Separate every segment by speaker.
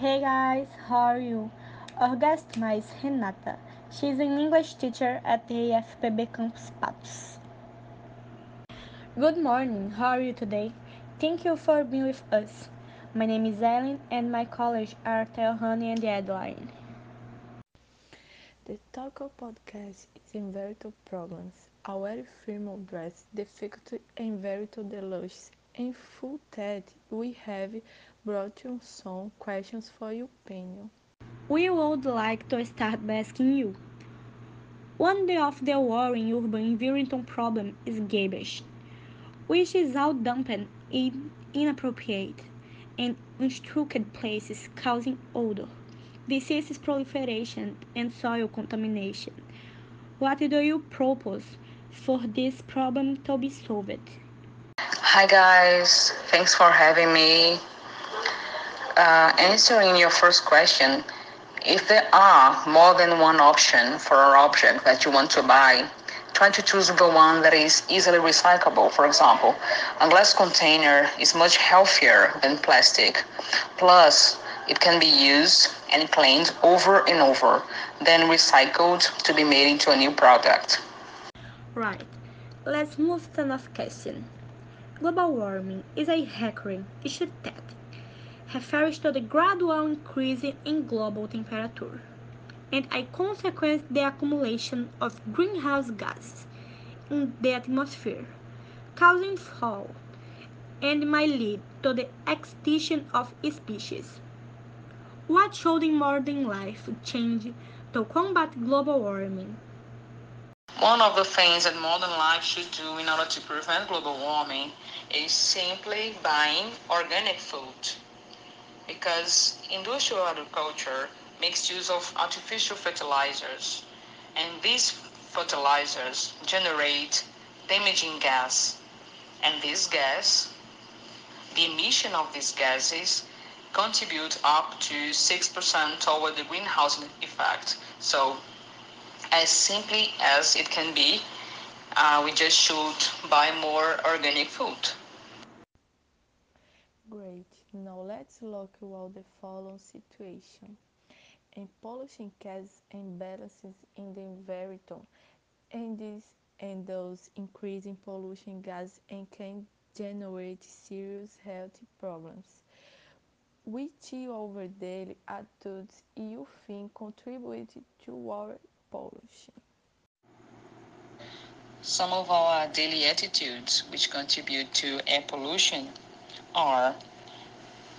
Speaker 1: Hey guys, how are you? Our guest is Renata. She's an English teacher at the IFPB Campus Patos. Good morning, how are you today? Thank you for being with us. My name is Ellen and my colleagues are Thayohanny and Edlaynne.
Speaker 2: The Talco podcast is Environmental Problems, a very firm address difficulty and Inverto deluxe. In full that, we have brought you some questions for your opinion.
Speaker 1: We would like to start by asking you. One day of the worrying urban environmental problem is garbage, which is all dumped in inappropriate and unstructured places causing odor disease proliferation, and soil contamination. What do you propose for this problem to be solved?
Speaker 3: Hi, guys. Thanks for having me. Uh, answering your first question, if there are more than one option for an object that you want to buy, try to choose the one that is easily recyclable. For example, a glass container is much healthier than plastic. Plus, it can be used and cleaned over and over, then recycled to be made into a new product.
Speaker 1: Right. Let's move to the next question. Global warming is a recurring issue that refers to the gradual increase in global temperature and a consequence the accumulation of greenhouse gases in the atmosphere, causing fall and might lead to the extinction of species. What should modern life change to combat global warming?
Speaker 3: One of the things that modern life should do in order to prevent global warming is simply buying organic food. Because industrial agriculture makes use of artificial fertilizers, and these fertilizers generate damaging gas. And this gas, the emission of these gases, contribute up to 6% toward the greenhouse effect. So as simply as it can be, uh, we just should buy more organic food.
Speaker 2: Great. Now let's look at the following situation. And pollution causes imbalances in the environment, and this and those increasing pollution gas and can generate serious health problems. Which over daily attitudes you think contribute to our
Speaker 3: Some of our daily attitudes which contribute to air pollution are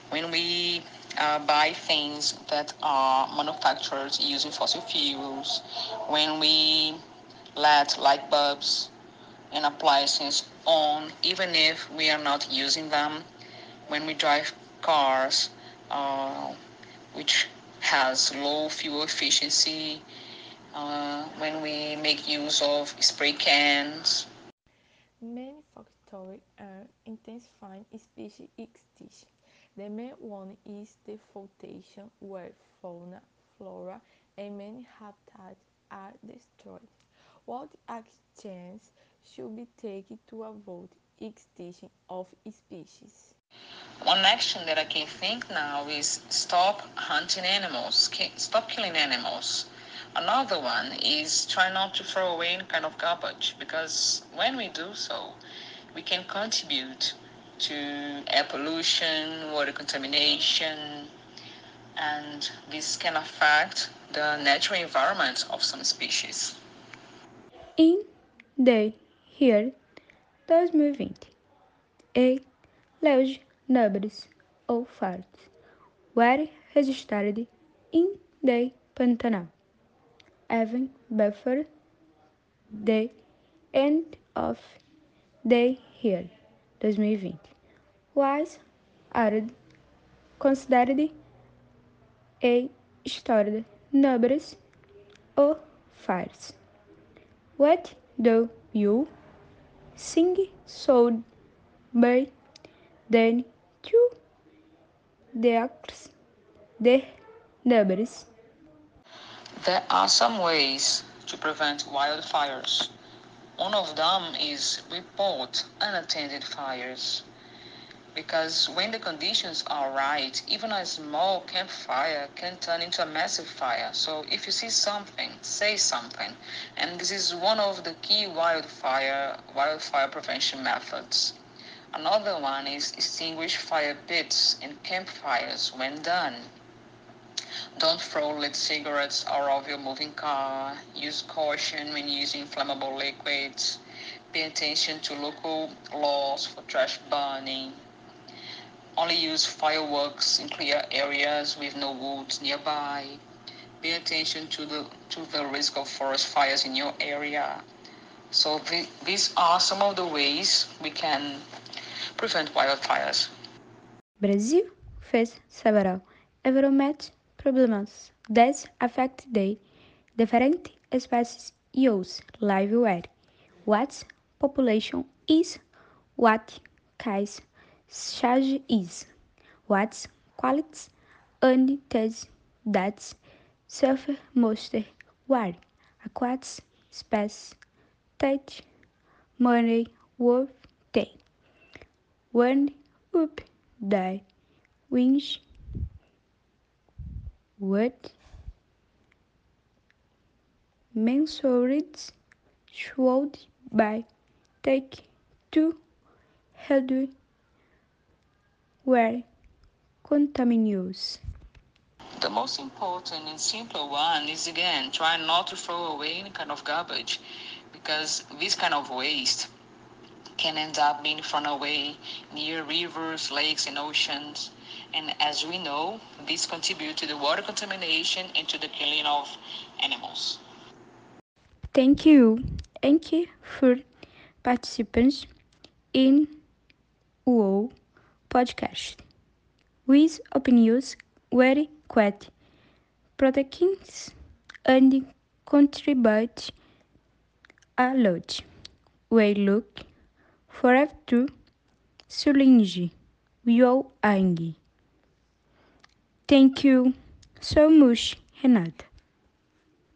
Speaker 3: when we uh, buy things that are manufactured using fossil fuels, when we let light bulbs and appliances on even if we are not using them, when we drive cars uh, which has low fuel efficiency, uh, when we make use of spray cans.
Speaker 2: Many factors are intensifying species extinction. The main one is deforestation, where fauna, flora, and many habitats are destroyed. What actions should be taken to avoid extinction of species?
Speaker 3: One action that I can think now is stop hunting animals, stop killing animals. Another one is try not to throw away any kind of garbage because when we do so, we can contribute to air pollution, water contamination, and this can affect the natural environment of some species.
Speaker 1: In the year 2020, a large numbers of fires were registered in the Pantanal, even before the end of the year 2020 was added considered a historic numbers or fires. What do you think should be done to decrease the numbers?
Speaker 3: There are some ways to prevent wildfires. One of them is report unattended fires. because when the conditions are right, even a small campfire can turn into a massive fire. So if you see something, say something. And this is one of the key wildfire wildfire prevention methods. Another one is extinguish fire pits and campfires when done. Don't throw lit cigarettes out of your moving car. Use caution when using flammable liquids. Pay attention to local laws for trash burning only use fireworks in clear areas with no woods nearby. Pay attention to the to the risk of forest fires in your area. So the, these are some of the ways we can prevent wildfires.
Speaker 1: Brasil fez several environment problems that affect the different species use livelihood. What population is? What case charge is? What qualities and tests that suffer most? Were aquats space touch money worth day when up die wings what mensured should by take to head were contaminated.
Speaker 3: The most important and simple one is again try not to throw away any kind of garbage because this kind of waste can end up being thrown away near rivers, lakes, and oceans. And as we know, this contributes to the water contamination and to the killing of animals.
Speaker 1: Thank you. Thank you for participants in UOL podcast with opinions very quite protecting and contribute a lot. We look forward to challenge your ang. Thank you so much, Renata.